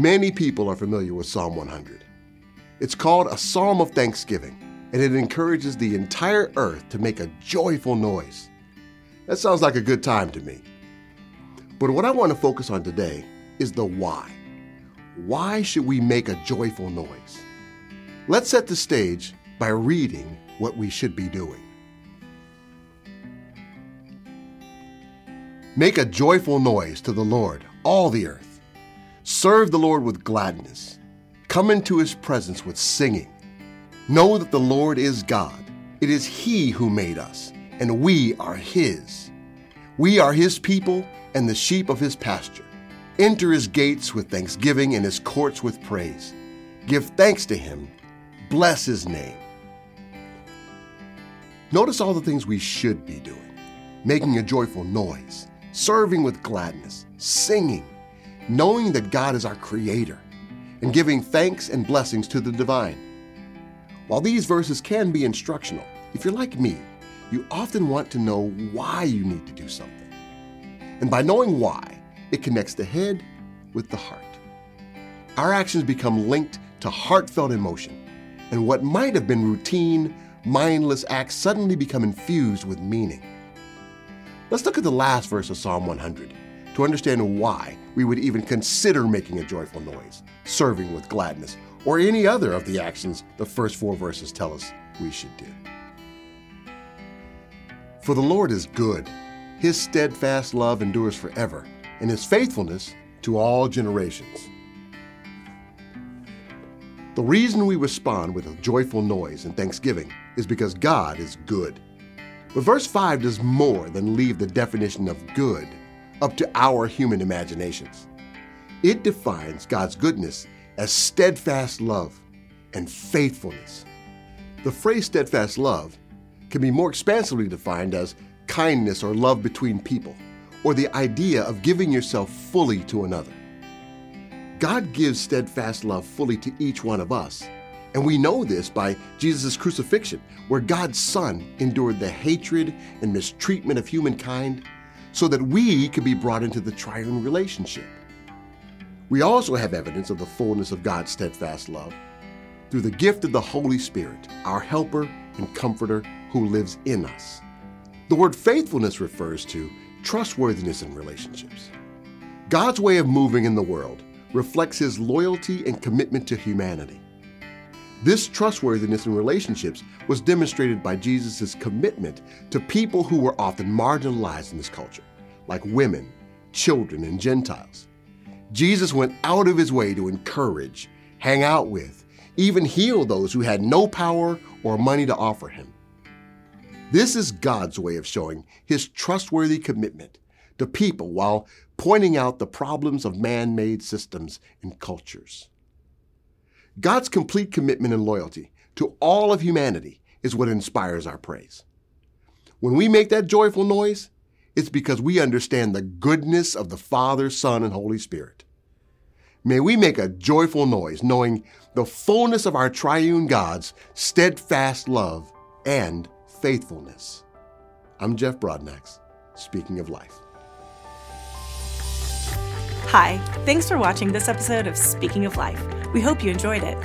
Many people are familiar with Psalm 100. It's called a psalm of thanksgiving, and it encourages the entire earth to make a joyful noise. That sounds like a good time to me. But what I want to focus on today is the why. Why should we make a joyful noise? Let's set the stage by reading what we should be doing. Make a joyful noise to the Lord, all the earth. Serve the Lord with gladness. Come into his presence with singing. Know that the Lord is God. It is he who made us, and we are his. We are his people and the sheep of his pasture. Enter his gates with thanksgiving and his courts with praise. Give thanks to him. Bless his name. Notice all the things we should be doing making a joyful noise, serving with gladness, singing, knowing that God is our creator, and giving thanks and blessings to the divine. While these verses can be instructional, if you're like me, you often want to know why you need to do something. And by knowing why, it connects the head with the heart. Our actions become linked to heartfelt emotion, and what might have been routine, mindless acts suddenly become infused with meaning. Let's look at the last verse of Psalm 100 to understand why we would even consider making a joyful noise, serving with gladness, or any other of the actions the first four verses tell us we should do. For the Lord is good, his steadfast love endures forever, and his faithfulness to all generations. The reason we respond with a joyful noise and thanksgiving is because God is good. But verse 5 does more than leave the definition of good up to our human imaginations. It defines God's goodness as steadfast love and faithfulness. The phrase steadfast love can be more expansively defined as kindness or love between people, or the idea of giving yourself fully to another. God gives steadfast love fully to each one of us and we know this by Jesus' crucifixion, where God's Son endured the hatred and mistreatment of humankind so that we could be brought into the triune relationship. We also have evidence of the fullness of God's steadfast love through the gift of the Holy Spirit, our helper and comforter who lives in us. The word faithfulness refers to trustworthiness in relationships. God's way of moving in the world reflects his loyalty and commitment to humanity. This trustworthiness in relationships was demonstrated by Jesus' commitment to people who were often marginalized in this culture, like women, children, and Gentiles. Jesus went out of his way to encourage, hang out with, even heal those who had no power or money to offer him. This is God's way of showing his trustworthy commitment to people while pointing out the problems of man made systems and cultures. God's complete commitment and loyalty to all of humanity is what inspires our praise. When we make that joyful noise, it's because we understand the goodness of the Father, Son, and Holy Spirit. May we make a joyful noise knowing the fullness of our triune God's steadfast love and faithfulness. I'm Jeff Broadnax, speaking of life. Hi, thanks for watching this episode of Speaking of Life. We hope you enjoyed it.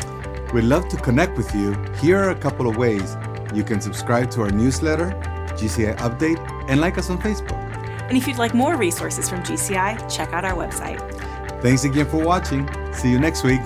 We'd love to connect with you. Here are a couple of ways you can subscribe to our newsletter, GCI Update, and like us on Facebook. And if you'd like more resources from GCI, check out our website. Thanks again for watching. See you next week.